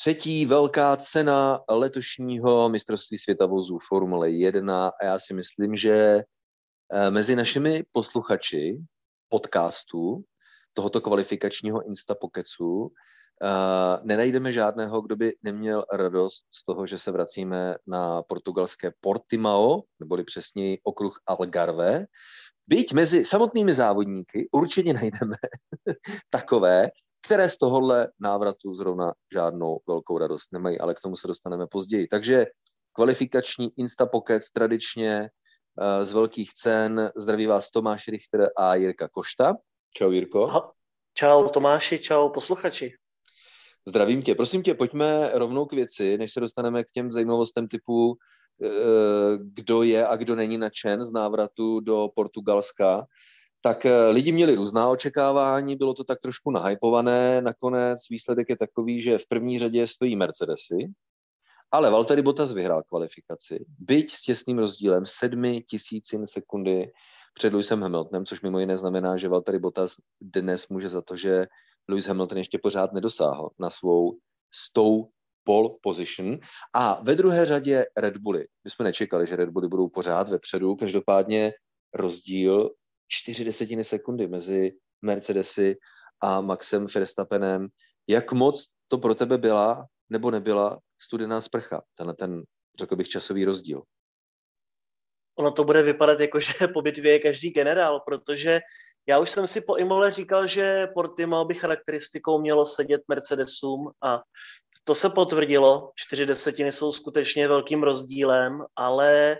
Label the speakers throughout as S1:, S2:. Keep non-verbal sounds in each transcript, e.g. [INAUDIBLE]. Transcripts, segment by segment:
S1: třetí velká cena letošního mistrovství světa vozů Formule 1 a já si myslím, že eh, mezi našimi posluchači podcastu tohoto kvalifikačního Instapokecu Uh, nenajdeme žádného, kdo by neměl radost z toho, že se vracíme na portugalské Portimao, neboli přesněji okruh Algarve. Byť mezi samotnými závodníky určitě najdeme [LAUGHS] takové, které z tohohle návratu zrovna žádnou velkou radost nemají, ale k tomu se dostaneme později. Takže kvalifikační Instapocket tradičně uh, z velkých cen. Zdraví vás Tomáš Richter a Jirka Košta. Čau Jirko.
S2: Čau Tomáši, čau posluchači.
S1: Zdravím tě. Prosím tě, pojďme rovnou k věci, než se dostaneme k těm zajímavostem typu, eh, kdo je a kdo není nadšen z návratu do Portugalska. Tak eh, lidi měli různá očekávání, bylo to tak trošku nahypované, nakonec výsledek je takový, že v první řadě stojí Mercedesy, ale Valtteri Bottas vyhrál kvalifikaci, byť s těsným rozdílem sedmi tisícin sekundy před Lewisem Hamiltonem, což mimo jiné znamená, že Valtteri Bottas dnes může za to, že Lewis Hamilton ještě pořád nedosáhl na svou stou pole position. A ve druhé řadě Red Bulli. My jsme nečekali, že Red Bulli budou pořád vepředu. Každopádně rozdíl čtyři desetiny sekundy mezi Mercedesy a Maxem Verstappenem. Jak moc to pro tebe byla nebo nebyla studená sprcha, tenhle ten, řekl bych, časový rozdíl?
S2: Ono to bude vypadat jako, že [LAUGHS] po bitvě je každý generál, protože já už jsem si po Imole říkal, že Portimao by charakteristikou mělo sedět Mercedesům a to se potvrdilo. Čtyři desetiny jsou skutečně velkým rozdílem, ale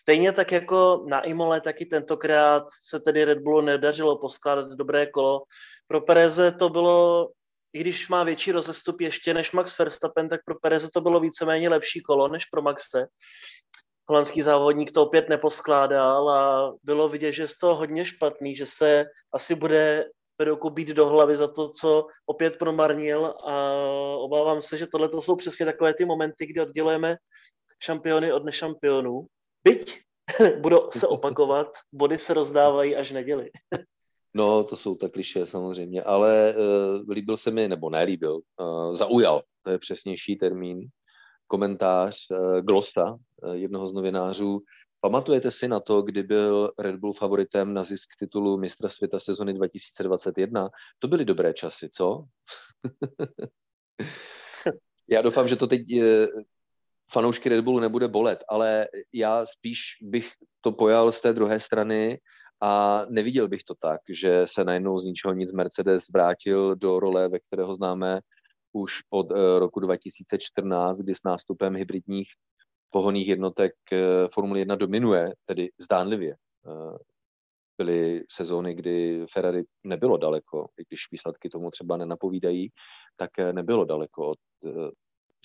S2: stejně tak jako na Imole, taky tentokrát se tedy Red Bullu nedařilo poskládat dobré kolo. Pro Pereze to bylo, i když má větší rozestup ještě než Max Verstappen, tak pro Pereze to bylo víceméně lepší kolo než pro Maxe holandský závodník to opět neposkládal a bylo vidět, že je z toho hodně špatný, že se asi bude Pedoku být do hlavy za to, co opět promarnil a obávám se, že tohle to jsou přesně takové ty momenty, kdy oddělujeme šampiony od nešampionů. Byť [LAUGHS] budou se opakovat, body se rozdávají až neděli. [LAUGHS]
S1: No, to jsou tak kliše samozřejmě, ale uh, líbil se mi, nebo nelíbil, uh, zaujal, to je přesnější termín, komentář uh, Glosta, uh, jednoho z novinářů. Pamatujete si na to, kdy byl Red Bull favoritem na zisk titulu mistra světa sezony 2021? To byly dobré časy, co? [LAUGHS] já doufám, že to teď fanoušky Red Bullu nebude bolet, ale já spíš bych to pojal z té druhé strany a neviděl bych to tak, že se najednou z ničeho nic Mercedes vrátil do role, ve kterého známe už od eh, roku 2014, kdy s nástupem hybridních pohoných jednotek eh, Formule 1 dominuje, tedy zdánlivě. Eh, byly sezóny, kdy Ferrari nebylo daleko, i když výsledky tomu třeba nenapovídají, tak nebylo daleko od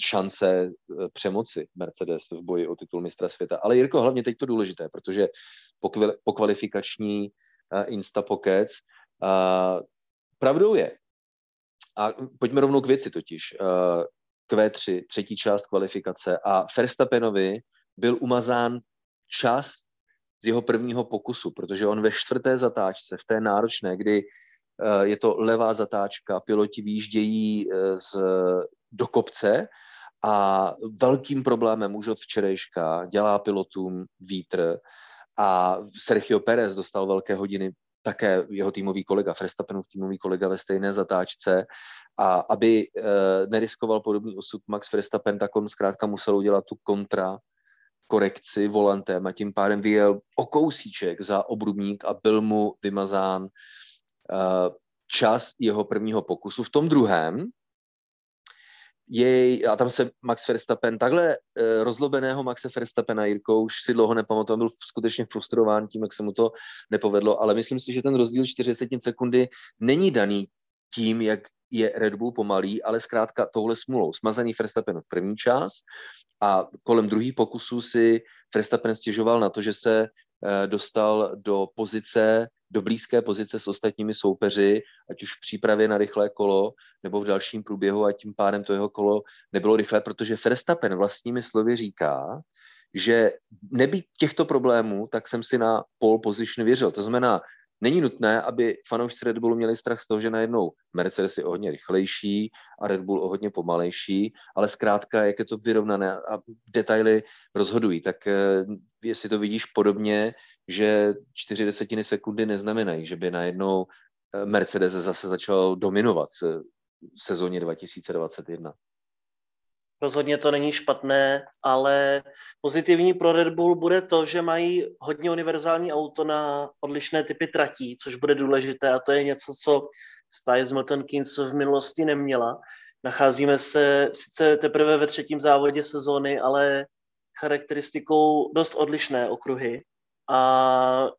S1: šance přemoci Mercedes v boji o titul mistra světa. Ale Jirko, hlavně teď to důležité, protože po kvalifikační Instapokec pravdou je, a pojďme rovnou k věci totiž. Uh, Q3, třetí část kvalifikace a Verstappenovi byl umazán čas z jeho prvního pokusu, protože on ve čtvrté zatáčce, v té náročné, kdy uh, je to levá zatáčka, piloti výjíždějí uh, z, do kopce a velkým problémem už od včerejška dělá pilotům vítr. A Sergio Perez dostal velké hodiny také jeho týmový kolega, Verstappenův týmový kolega ve stejné zatáčce. A aby e, neriskoval podobný osud Max Verstappen, tak on zkrátka musel udělat tu kontra korekci volantem. A tím pádem vyjel o kousíček za obrubník a byl mu vymazán e, čas jeho prvního pokusu. V tom druhém jej, a tam se Max Verstappen, takhle e, rozlobeného Maxe Verstappena Jirko už si dlouho nepamatoval, byl skutečně frustrován tím, jak se mu to nepovedlo, ale myslím si, že ten rozdíl 40 sekundy není daný tím, jak je Red Bull pomalý, ale zkrátka touhle smulou. Smazaný Verstappen v první čas a kolem druhý pokusu si Verstappen stěžoval na to, že se dostal do pozice do blízké pozice s ostatními soupeři, ať už v přípravě na rychlé kolo nebo v dalším průběhu a tím pádem to jeho kolo nebylo rychlé, protože Verstappen vlastními slovy říká, že nebýt těchto problémů, tak jsem si na pole position věřil. To znamená, Není nutné, aby fanoušci Red Bullu měli strach z toho, že najednou Mercedes je o hodně rychlejší a Red Bull o hodně pomalejší, ale zkrátka, jak je to vyrovnané a detaily rozhodují, tak eh, jestli to vidíš podobně, že čtyři desetiny sekundy neznamenají, že by najednou eh, Mercedes zase začal dominovat v sezóně 2021.
S2: Rozhodně to není špatné, ale pozitivní pro Red Bull bude to, že mají hodně univerzální auto na odlišné typy tratí, což bude důležité a to je něco, co Stajs Milton Keynes v minulosti neměla. Nacházíme se sice teprve ve třetím závodě sezóny, ale charakteristikou dost odlišné okruhy. A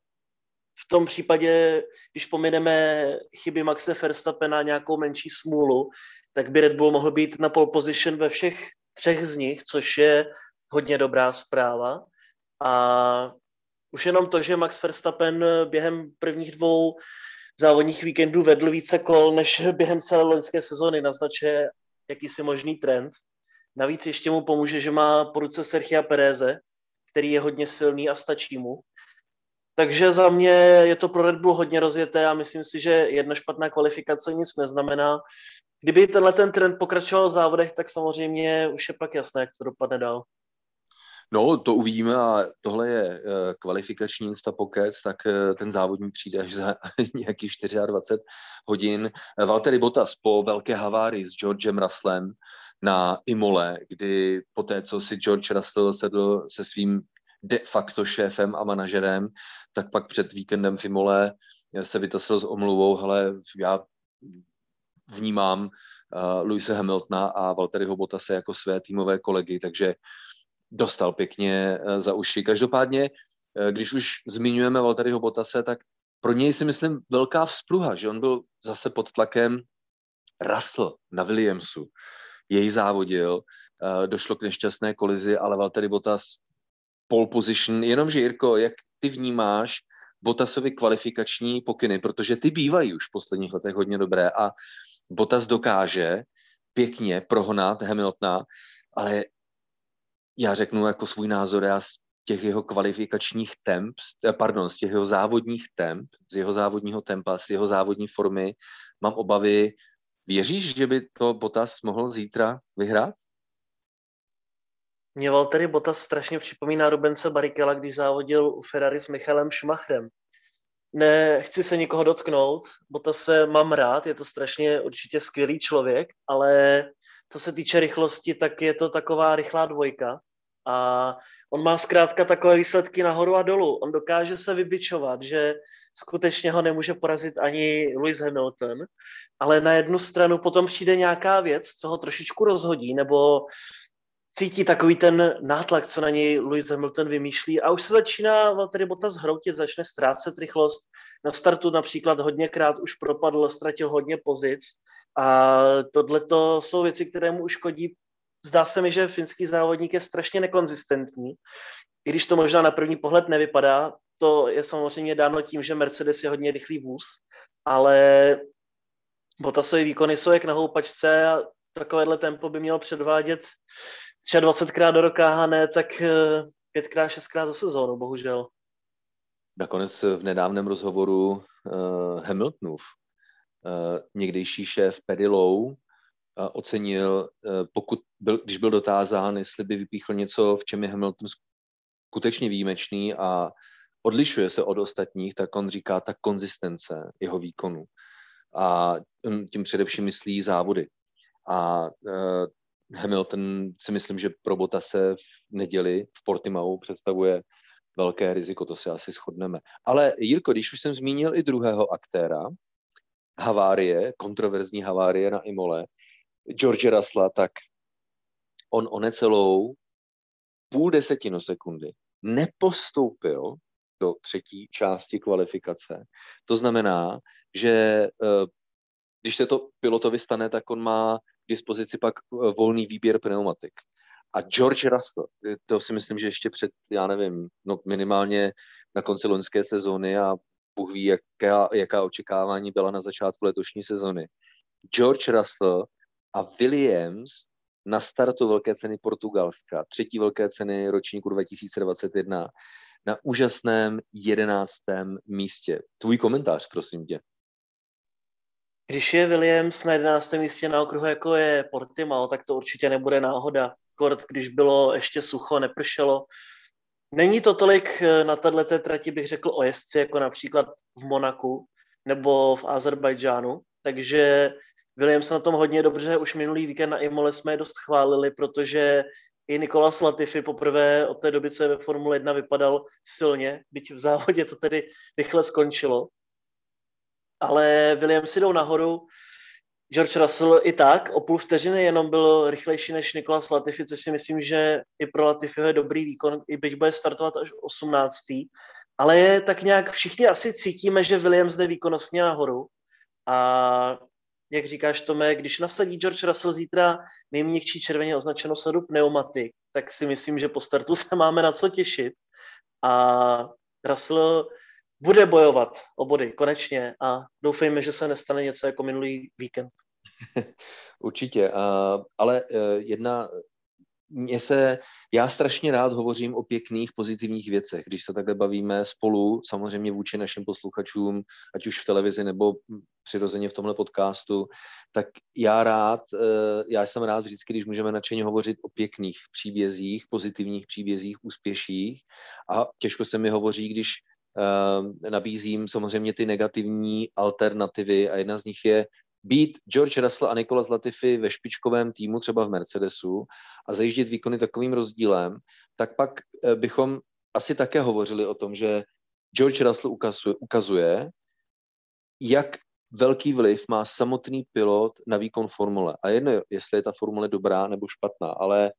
S2: v tom případě, když pomineme chyby Maxe Verstappena nějakou menší smůlu, tak by Red Bull mohl být na pole position ve všech třech z nich, což je hodně dobrá zpráva. A už jenom to, že Max Verstappen během prvních dvou závodních víkendů vedl více kol než během celé loňské sezóny, naznačuje jakýsi možný trend. Navíc ještě mu pomůže, že má po ruce Sergio Pereze, který je hodně silný a stačí mu. Takže za mě je to pro Red Bull hodně rozjeté a myslím si, že jedna špatná kvalifikace nic neznamená. Kdyby tenhle ten trend pokračoval v závodech, tak samozřejmě už je pak jasné, jak to dopadne dál.
S1: No, to uvidíme a tohle je uh, kvalifikační instapokec, tak uh, ten závodní přijde až za [LAUGHS] nějakých 24 hodin. Valtteri Bottas po velké havárii s Georgem Russellem na Imole, kdy po té, co si George Russell sedl se svým de facto šéfem a manažerem, tak pak před víkendem v Imole se vytasil s omluvou, hele, já vnímám uh, Luise Hamiltona a Valtteriho Bottase jako své týmové kolegy, takže dostal pěkně uh, za uši. Každopádně, uh, když už zmiňujeme Valtteriho Bottase, tak pro něj si myslím velká vzpruha, že on byl zase pod tlakem Russell na Williamsu. Jej závodil, došlo k nešťastné kolizi, ale Valtteri Bottas pole position, jenomže Jirko, jak ty vnímáš Botasovi kvalifikační pokyny, protože ty bývají už v posledních letech hodně dobré a Botas dokáže pěkně prohnat Hamiltona, ale já řeknu jako svůj názor, já z těch jeho kvalifikačních temp, eh, pardon, z těch jeho závodních temp, z jeho závodního tempa, z jeho závodní formy, mám obavy. Věříš, že by to Botas mohl zítra vyhrát?
S2: Mě Valtteri Bottas strašně připomíná Rubence Barrichello, když závodil u Ferrari s Michalem Schumacherem. Nechci se nikoho dotknout, Bottas se mám rád, je to strašně určitě skvělý člověk, ale co se týče rychlosti, tak je to taková rychlá dvojka a on má zkrátka takové výsledky nahoru a dolů. On dokáže se vybičovat, že skutečně ho nemůže porazit ani Lewis Hamilton, ale na jednu stranu potom přijde nějaká věc, co ho trošičku rozhodí, nebo cítí takový ten nátlak, co na něj Lewis Hamilton vymýšlí a už se začíná Valtteri Bottas hroutit, začne ztrácet rychlost. Na startu například hodněkrát už propadl, ztratil hodně pozic a tohle to jsou věci, které mu uškodí. Zdá se mi, že finský závodník je strašně nekonzistentní, i když to možná na první pohled nevypadá, to je samozřejmě dáno tím, že Mercedes je hodně rychlý vůz, ale Bottasové výkony jsou jak na houpačce a takovéhle tempo by měl předvádět třeba 20krát do roka, ne tak eh, pětkrát, šestkrát za sezónu, bohužel.
S1: Nakonec v nedávném rozhovoru uh, Hamiltonův uh, někdejší šéf Lowe uh, ocenil, uh, pokud byl, když byl dotázán, jestli by vypíchl něco, v čem je Hamilton skutečně výjimečný a odlišuje se od ostatních, tak on říká ta konzistence jeho výkonu. A tím především myslí závody. A Hamilton si myslím, že pro se v neděli v Portimau představuje velké riziko, to se asi shodneme. Ale Jirko, když už jsem zmínil i druhého aktéra, havárie, kontroverzní havárie na Imole, George Russella, tak on o necelou půl desetinu sekundy nepostoupil do třetí části kvalifikace. To znamená, že eh, když se to pilotovi stane, tak on má dispozici pak eh, volný výběr pneumatik. A George Russell, eh, to si myslím, že ještě před, já nevím, no minimálně na konci loňské sezóny a Bůh ví, jaká, jaká očekávání byla na začátku letošní sezóny. George Russell a Williams na startu velké ceny Portugalska, třetí velké ceny ročníku 2021, na úžasném jedenáctém místě. Tvůj komentář, prosím tě.
S2: Když je Williams na 11. místě na okruhu, jako je Portimao, tak to určitě nebude náhoda. Kort, když bylo ještě sucho, nepršelo. Není to tolik eh, na této trati, bych řekl, o jezdci, jako například v Monaku nebo v Azerbajdžánu. Takže Williams na tom hodně dobře. Už minulý víkend na Imole jsme je dost chválili, protože i Nikolas Latifi poprvé od té doby, co je ve Formule 1, vypadal silně, byť v závodě to tedy rychle skončilo ale Williams jdou nahoru. George Russell i tak, o půl vteřiny jenom byl rychlejší než Nikolas Latifi, což si myslím, že i pro Latifi je dobrý výkon, i byť bude startovat až 18. Ale je tak nějak všichni asi cítíme, že Williams jde výkonnostně nahoru. A jak říkáš, Tome, když nasadí George Russell zítra nejměkčí červeně označeno sadu pneumatik, tak si myslím, že po startu [LAUGHS] se máme na co těšit. A Russell bude bojovat o body, konečně. A doufejme, že se nestane něco jako minulý víkend. [LAUGHS]
S1: Určitě, ale uh, jedna, mě se, já strašně rád hovořím o pěkných, pozitivních věcech, když se takhle bavíme spolu, samozřejmě vůči našim posluchačům, ať už v televizi nebo přirozeně v tomhle podcastu, tak já rád, já jsem rád vždycky, když můžeme nadšeně hovořit o pěkných příbězích, pozitivních příbězích, úspěších a těžko se mi hovoří, když nabízím samozřejmě ty negativní alternativy a jedna z nich je být George Russell a Nikola Latifi ve špičkovém týmu, třeba v Mercedesu, a zajíždět výkony takovým rozdílem, tak pak eh, bychom asi také hovořili o tom, že George Russell ukazuje, ukazuje jak velký vliv má samotný pilot na výkon formule. A jedno, jestli je ta formule dobrá nebo špatná, ale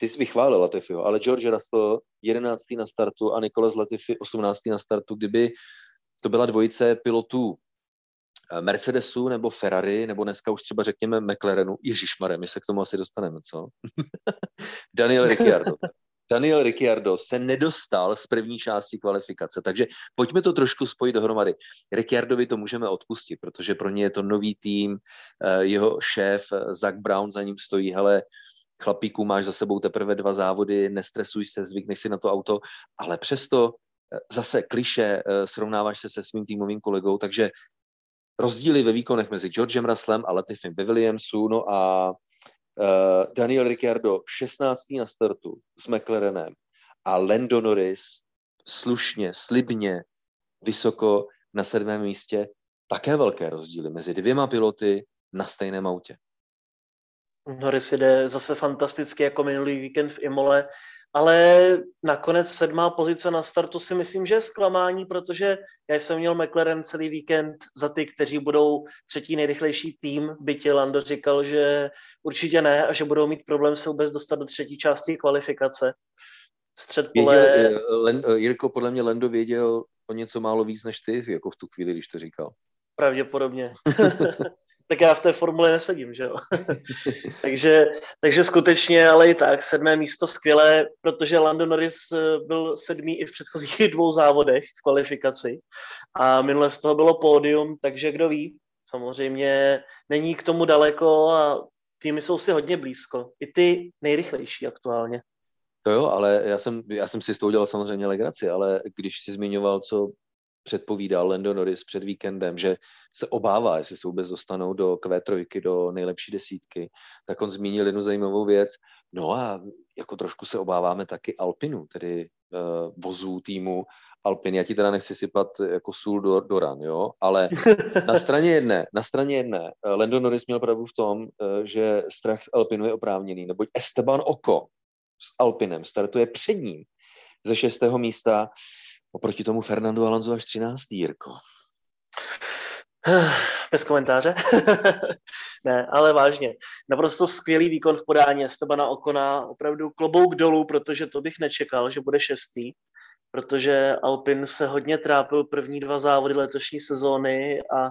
S1: ty jsi vychválil Latifiho, ale George Russell 11. na startu a Nicolas Latifi 18. na startu, kdyby to byla dvojice pilotů eh, Mercedesu nebo Ferrari, nebo dneska už třeba řekněme McLarenu, Ježišmare, my se k tomu asi dostaneme, co? [LAUGHS] Daniel Ricciardo. Daniel Ricciardo se nedostal z první části kvalifikace, takže pojďme to trošku spojit dohromady. Ricciardovi to můžeme odpustit, protože pro ně je to nový tým, eh, jeho šéf eh, Zach Brown za ním stojí, hele, chlapíku, máš za sebou teprve dva závody, nestresuj se, zvykneš si na to auto, ale přesto eh, zase kliše, eh, srovnáváš se se svým týmovým kolegou, takže rozdíly ve výkonech mezi Georgem Russellem a Latifem ve Williamsu, no a uh, Daniel Ricciardo 16. na startu s McLarenem a Lando Norris slušně, slibně, vysoko na sedmém místě, také velké rozdíly mezi dvěma piloty na stejném autě.
S2: Norris jde zase fantasticky jako minulý víkend v Imole, ale nakonec sedmá pozice na startu si myslím, že je zklamání, protože já jsem měl McLaren celý víkend za ty, kteří budou třetí nejrychlejší tým, bytě Lando říkal, že určitě ne a že budou mít problém se vůbec dostat do třetí části kvalifikace.
S1: Střed pole... Věděl, eh, Len, eh, Jirko, podle mě Lando věděl o něco málo víc než ty, jako v tu chvíli, když to říkal.
S2: Pravděpodobně. [LAUGHS] tak já v té formule nesedím, že jo. [LAUGHS] takže, takže skutečně, ale i tak, sedmé místo skvělé, protože Lando Norris eh, byl sedmý i v předchozích [LAUGHS] dvou závodech v kvalifikaci a minule z toho bylo pódium, takže kdo ví, samozřejmě není k tomu daleko a týmy jsou si hodně blízko. I ty nejrychlejší aktuálně.
S1: To jo, ale já jsem, já jsem si s tou udělal samozřejmě legraci, ale když si zmiňoval, co předpovídal Lando Norris před víkendem, že se obává, jestli se vůbec dostanou do Q3, do nejlepší desítky, tak on zmínil jednu zajímavou věc. No a jako trošku se obáváme taky Alpinu, tedy uh, vozů týmu Alpiny. Já ti teda nechci sypat jako sůl do, do ran, jo, ale [LAUGHS] na straně jedné, na straně jedné, uh, Lando Norris měl pravdu v tom, uh, že strach z Alpinu je oprávněný, neboť Esteban Oko s Alpinem startuje před ním ze šestého místa Oproti tomu Fernando Alonso až 13. Jirko. [SIGHS]
S2: Bez komentáře. [LAUGHS] ne, ale vážně. Naprosto skvělý výkon v podání Estebana Okona. Opravdu klobouk dolů, protože to bych nečekal, že bude šestý. Protože Alpin se hodně trápil první dva závody letošní sezóny a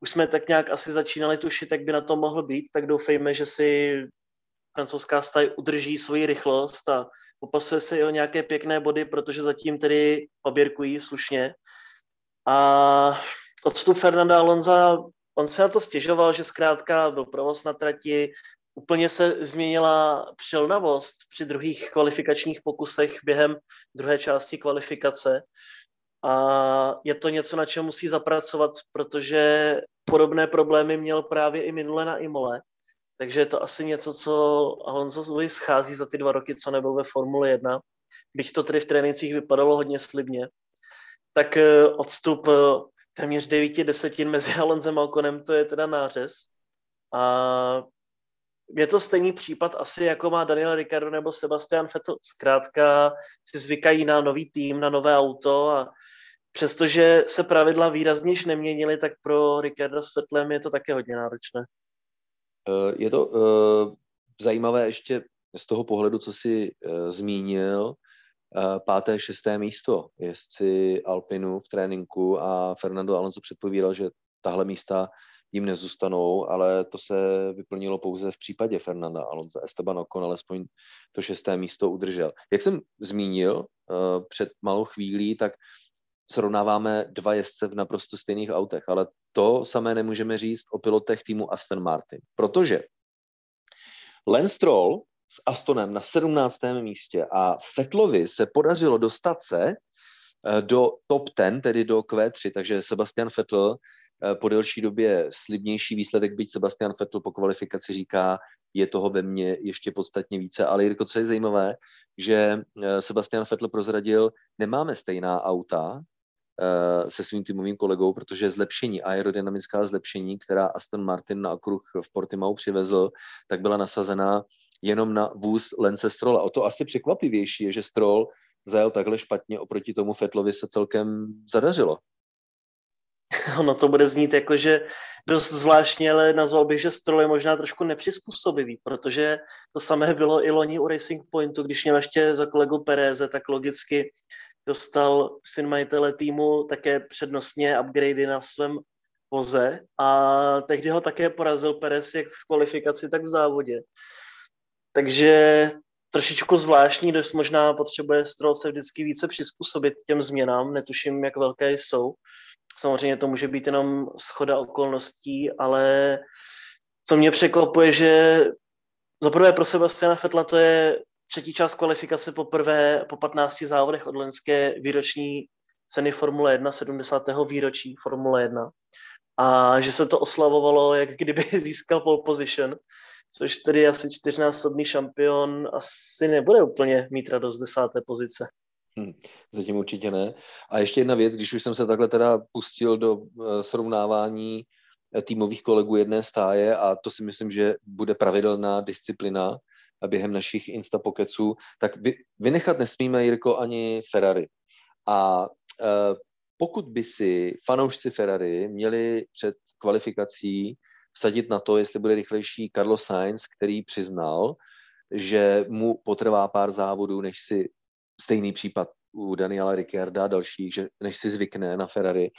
S2: už jsme tak nějak asi začínali tušit, jak by na to mohl být, tak doufejme, že si francouzská staj udrží svoji rychlost a popasuje se i o nějaké pěkné body, protože zatím tedy poběrkují slušně. A odstup Fernanda Alonza, on se na to stěžoval, že zkrátka byl provoz na trati, úplně se změnila přilnavost při druhých kvalifikačních pokusech během druhé části kvalifikace. A je to něco, na čem musí zapracovat, protože podobné problémy měl právě i minule na Imole. Takže je to asi něco, co Alonso Zvoji schází za ty dva roky, co nebyl ve Formule 1. Byť to tedy v trénincích vypadalo hodně slibně. Tak eh, odstup eh, téměř devíti desetin mezi [LAUGHS] Alonzem a Okonem, to je teda nářez. A je to stejný případ asi, jako má Daniel Ricciardo nebo Sebastian Vettel. Zkrátka si zvykají na nový tým, na nové auto a přestože se pravidla výrazně neměnily, tak pro Ricciardo s Vettelem je to také hodně náročné.
S1: Eh, je to uh, zajímavé ještě z toho pohledu, co jsi uh, zmínil, páté, šesté místo jezdci Alpinu v tréninku a Fernando Alonso předpovídal, že tahle místa jim nezůstanou, ale to se vyplnilo pouze v případě Fernanda Alonso. Esteban Ocon alespoň to šesté místo udržel. Jak jsem zmínil před malou chvílí, tak srovnáváme dva jezdce v naprosto stejných autech, ale to samé nemůžeme říct o pilotech týmu Aston Martin, protože Lance Stroll s Astonem na 17. místě a Fetlovi se podařilo dostat se eh, do top 10, tedy do Q3, takže Sebastian Vettel eh, po delší době slibnější výsledek, byť Sebastian Vettel po kvalifikaci říká, je toho ve mně ještě podstatně více. Ale Jirko, co je zajímavé, že eh, Sebastian Vettel prozradil, nemáme stejná auta, se svým týmovým kolegou, protože zlepšení, aerodynamická zlepšení, která Aston Martin na okruh v Portimao přivezl, tak byla nasazena jenom na vůz Lence Strolla. O to asi překvapivější je, že Stroll zajel takhle špatně, oproti tomu Fetlovi se celkem zadařilo. [LAUGHS]
S2: Ono to bude znít jako, že dost zvláštně, ale nazval bych, že Stroll je možná trošku nepřizpůsobivý, protože to samé bylo i loni u Racing Pointu, když měl ještě za kolegu Pereze, tak logicky dostal syn majitele týmu také přednostně upgradey na svém voze a tehdy ho také porazil Perez jak v kvalifikaci, tak v závodě. Takže trošičku zvláštní, dost možná potřebuje Stroll se vždycky více přizpůsobit těm změnám, netuším, jak velké jsou. Samozřejmě to může být jenom schoda okolností, ale co mě překvapuje, že zaprvé pro Sebastiana Fetla to je třetí část kvalifikace poprvé po 15 závodech od loňské výroční ceny Formule 1, 70. výročí Formule 1. A že se to oslavovalo, jak kdyby [LAUGHS] získal pole position, což tedy asi čtyřnásobný šampion asi nebude úplně mít radost desáté pozice.
S1: Hmm, zatím určitě ne. A ještě jedna věc, když už jsem se takhle teda pustil do uh, srovnávání eh, týmových kolegů jedné stáje a to si myslím, že bude pravidelná disciplina během našich instapokeců, tak vy, vynechat nesmíme, Jirko, ani Ferrari. A e, pokud by si fanoušci Ferrari měli před kvalifikací vsadit na to, jestli bude rychlejší Carlos Sainz, který přiznal, že mu potrvá pár závodů, než si stejný případ u Daniela Ricciarda a dalších, že než si zvykne na Ferrari,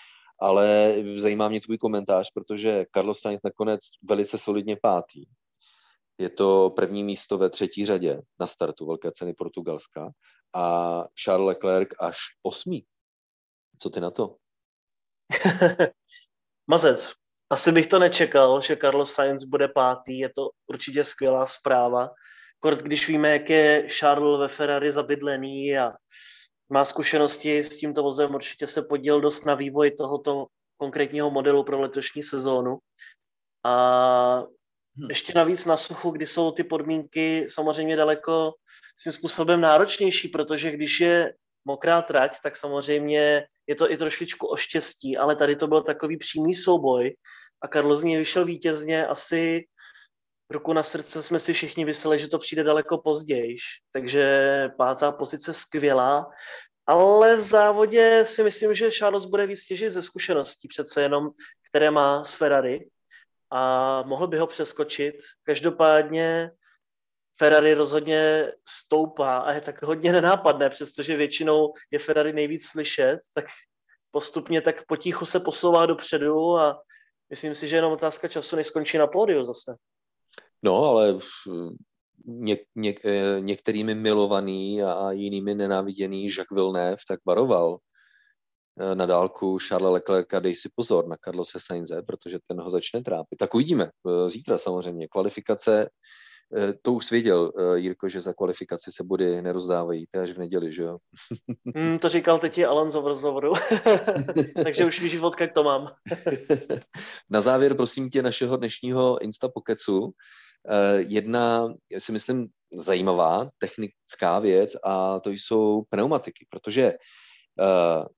S1: ale zajímá mě tvůj komentář, protože Carlos Sainz nakonec velice solidně pátý je to první místo ve třetí řadě na startu Velké ceny Portugalska a Charles Leclerc až osmý. Co ty na to? [LAUGHS]
S2: Mazec. Asi bych to nečekal, že Carlos Sainz bude pátý, je to určitě skvělá zpráva. Kort, když víme, jak je Charles ve Ferrari zabydlený a má zkušenosti s tímto vozem, určitě se podíl dost na vývoj tohoto konkrétního modelu pro letošní sezónu. A. Ještě navíc na suchu, kdy jsou ty podmínky samozřejmě daleko svým způsobem náročnější, protože když je mokrá trať, tak samozřejmě je to i trošičku o štěstí, ale tady to byl takový přímý souboj a Karlo z něj vyšel vítězně. Asi ruku na srdce jsme si všichni mysleli, že to přijde daleko později. Takže pátá pozice skvělá, ale v závodě si myslím, že Charles bude víc těžit ze zkušeností. Přece jenom, které má s Ferrari a mohl by ho přeskočit. Každopádně Ferrari rozhodně stoupá a je tak hodně nenápadné, přestože většinou je Ferrari nejvíc slyšet, tak postupně tak potichu se posouvá dopředu a myslím si, že jenom otázka času, než skončí na pódiu zase.
S1: No, ale něk, něk, eh, některými milovaný a, a jinými nenáviděný Jacques Villeneuve tak varoval, na dálku Charles Leclerca, dej si pozor na Carlose Sainze, protože ten ho začne trápit. Tak uvidíme. Eh, zítra samozřejmě kvalifikace Eh, to už svěděl, eh, Jirko, že za kvalifikaci se body nerozdávají, to až v neděli, že jo? [LAUGHS]
S2: Hmm, to říkal teď i Alonso v rozhovoru, [LAUGHS] takže už víš, jak to mám. [LAUGHS]
S1: Na závěr, prosím tě, našeho dnešního Insta Pokecu, jedna, si myslím, zajímavá technická věc a to jsou pneumatiky, protože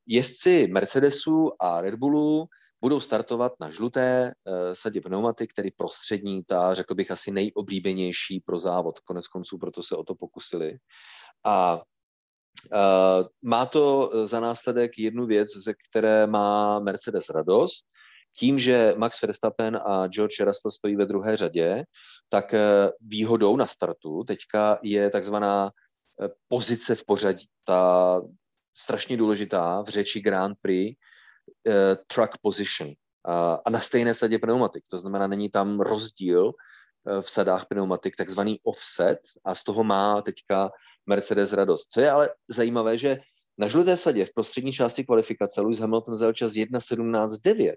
S1: jezdci Mercedesu a Red Bullu budou startovat na žluté uh, sadě pneumatik, tedy prostřední, ta, řekl bych, asi nejoblíbenější pro závod. Konec konců proto se o to pokusili. A uh, má to za následek jednu věc, ze které má Mercedes radost. Tím, že Max Verstappen a George Russell stojí ve druhé řadě, tak výhodou na startu teďka je takzvaná pozice v pořadí. Ta strašně důležitá v řeči Grand Prix, uh, truck position uh, a na stejné sadě pneumatik. To znamená, není tam rozdíl uh, v sadách pneumatik, takzvaný offset a z toho má teďka Mercedes radost. Co je ale zajímavé, že na žluté sadě v prostřední části kvalifikace Lewis Hamilton zajel čas 1.17.9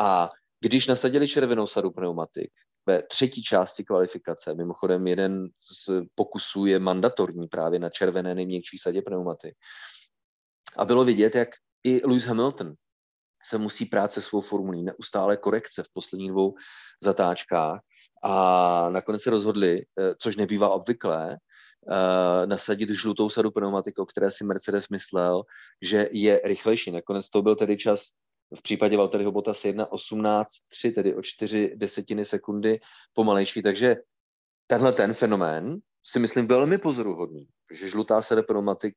S1: a když nasadili červenou sadu pneumatik ve třetí části kvalifikace, mimochodem jeden z pokusů je mandatorní právě na červené nejměkčí sadě pneumatik, a bylo vidět, jak i Lewis Hamilton se musí prát se svou formulí, neustále korekce v posledních dvou zatáčkách. A nakonec se rozhodli, eh, což nebývá obvyklé, eh, nasadit žlutou sadu pneumatik, o které si Mercedes myslel, že je rychlejší. Nakonec to byl tedy čas v případě Valtteriho Bottas 1.18.3, tedy o 4 desetiny sekundy pomalejší, takže tenhle ten fenomén si myslím velmi pozoruhodný, že žlutá sada pneumatik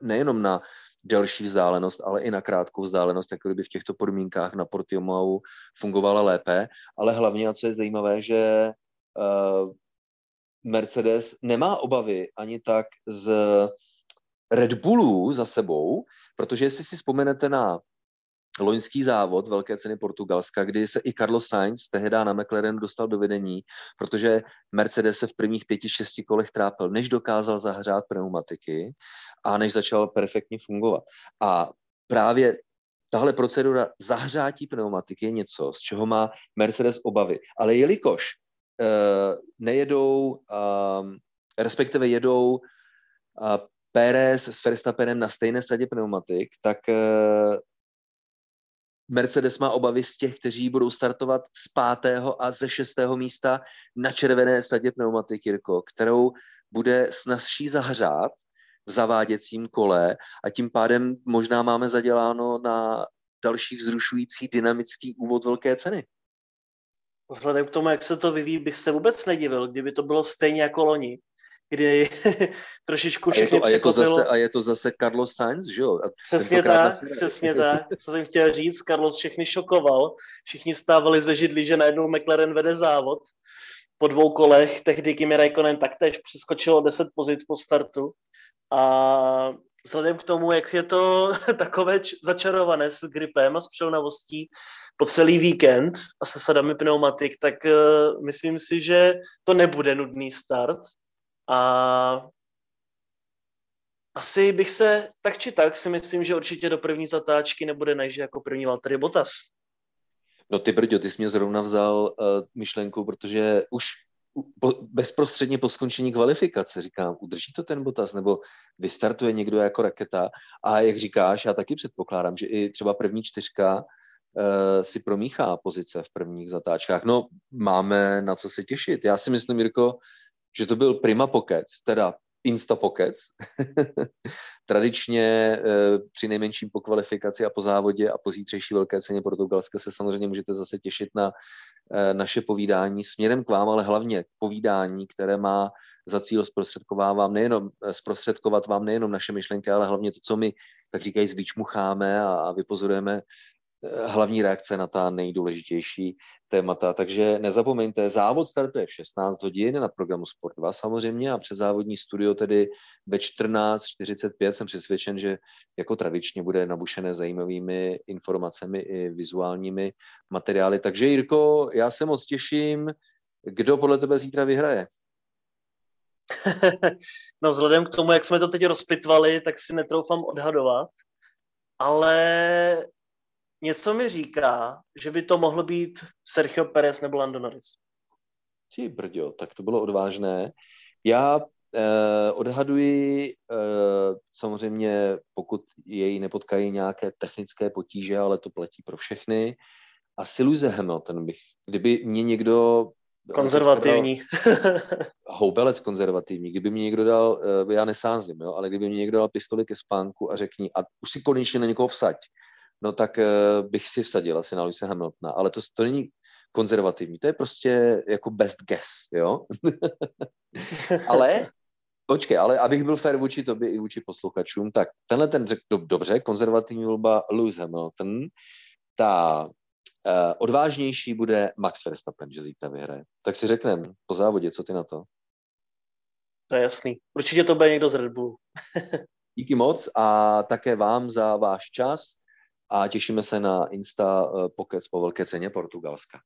S1: nejenom na delší vzdálenost, ale i na krátkou vzdálenost, jako kdyby v těchto podmínkách na Portimao fungovala lépe. Ale hlavně, a co je zajímavé, že uh, Mercedes nemá obavy ani tak z Red Bullů za sebou, protože jestli si vzpomenete na loňský závod velké ceny Portugalska, kdy se i Carlos Sainz tehdy na McLaren dostal do vedení, protože Mercedes se v prvních pěti, šesti kolech trápil, než dokázal zahřát pneumatiky a než začal perfektně fungovat. A právě tahle procedura zahřátí pneumatiky je něco, z čeho má Mercedes obavy. Ale jelikož uh, nejedou, uh, respektive jedou uh, Pérez s Verstappenem na stejné sadě pneumatik, tak uh, Mercedes má obavy z těch, kteří budou startovat z pátého a ze šestého místa na červené sadě pneumatiky, kterou bude snazší zahřát v zaváděcím kole a tím pádem možná máme zaděláno na další vzrušující dynamický úvod velké ceny.
S2: Vzhledem k tomu, jak se to vyvíjí, bych se vůbec nedivil, kdyby to bylo stejně jako loni, kdy [LAUGHS] trošičku všechny
S1: a je, to, a, je to zase, a je to zase Carlos Sainz, že jo?
S2: Přesně tak, přesně tak. Co jsem chtěl říct, Carlos všechny šokoval. Všichni stávali ze židlí, že najednou McLaren vede závod. Po dvou kolech tehdy Kimi Raikkonen taktéž přeskočilo 10 pozic po startu. A vzhledem k tomu, jak je to [LAUGHS] takové začarované s gripem a s přelnavostí po celý víkend a se sadami pneumatik, tak uh, myslím si, že to nebude nudný start a asi bych se, tak či tak, si myslím, že určitě do první zatáčky nebude než jako první Valtteri Bottas.
S1: No ty brďo, ty jsi mě zrovna vzal uh, myšlenku, protože už po, bezprostředně po skončení kvalifikace říkám, udrží to ten Bottas, nebo vystartuje někdo jako raketa a jak říkáš, já taky předpokládám, že i třeba první čtyřka uh, si promíchá pozice v prvních zatáčkách. No, máme na co se těšit. Já si myslím, Jirko, že to byl Prima Pocket, teda Insta Pocket. [LAUGHS] Tradičně e, při nejmenším po kvalifikaci a po závodě a po zítřejší velké ceně Portugalska se samozřejmě můžete zase těšit na e, naše povídání směrem k vám, ale hlavně povídání, které má za cíl zprostředkovát nejenom, e, zprostředkovat vám nejenom naše myšlenky, ale hlavně to, co my, tak říkají, zvyčmucháme a, a vypozorujeme hlavní reakce na ta nejdůležitější témata. Takže nezapomeňte, závod startuje v 16 hodin na programu Sport 2 samozřejmě a závodní studio tedy ve 14.45 jsem přesvědčen, že jako tradičně bude nabušené zajímavými informacemi i vizuálními materiály. Takže Jirko, já se moc těším. Kdo podle tebe zítra vyhraje? [LAUGHS]
S2: no vzhledem k tomu, jak jsme to teď rozpitvali, tak si netroufám odhadovat, ale něco mi říká, že by to mohlo být Sergio Perez nebo Lando Norris.
S1: Ty brďo, tak to bylo odvážné. Já eh, odhaduji, eh, samozřejmě pokud jej nepotkají nějaké technické potíže, ale to platí pro všechny, asi Lewis Hamilton bych, kdyby mě někdo
S2: Konzervativní. [LAUGHS]
S1: houbelec konzervativní. Kdyby mě někdo dal, eh, já nesázím, jo, ale kdyby mě někdo dal pistoli ke spánku a řekni, a už si konečně na někoho vsaď, no tak eh, bych si vsadil asi na Luise Hamiltona. Ale to, to není konzervativní, to je prostě jako best guess, jo. [LAUGHS] ale Počkej, ale abych byl fair vůči tobě i vůči posluchačům, tak tenhle ten řekl dobře, konzervativní volba Lewis Hamilton, ta Uh, odvážnější bude Max Verstappen, že zítra vyhraje. Tak si řekneme po závodě, co ty na to?
S2: To je jasný. Určitě to bude někdo z Red Bullu. [LAUGHS]
S1: Díky moc a také vám za váš čas a těšíme se na Insta uh, Pokec po velké ceně Portugalska.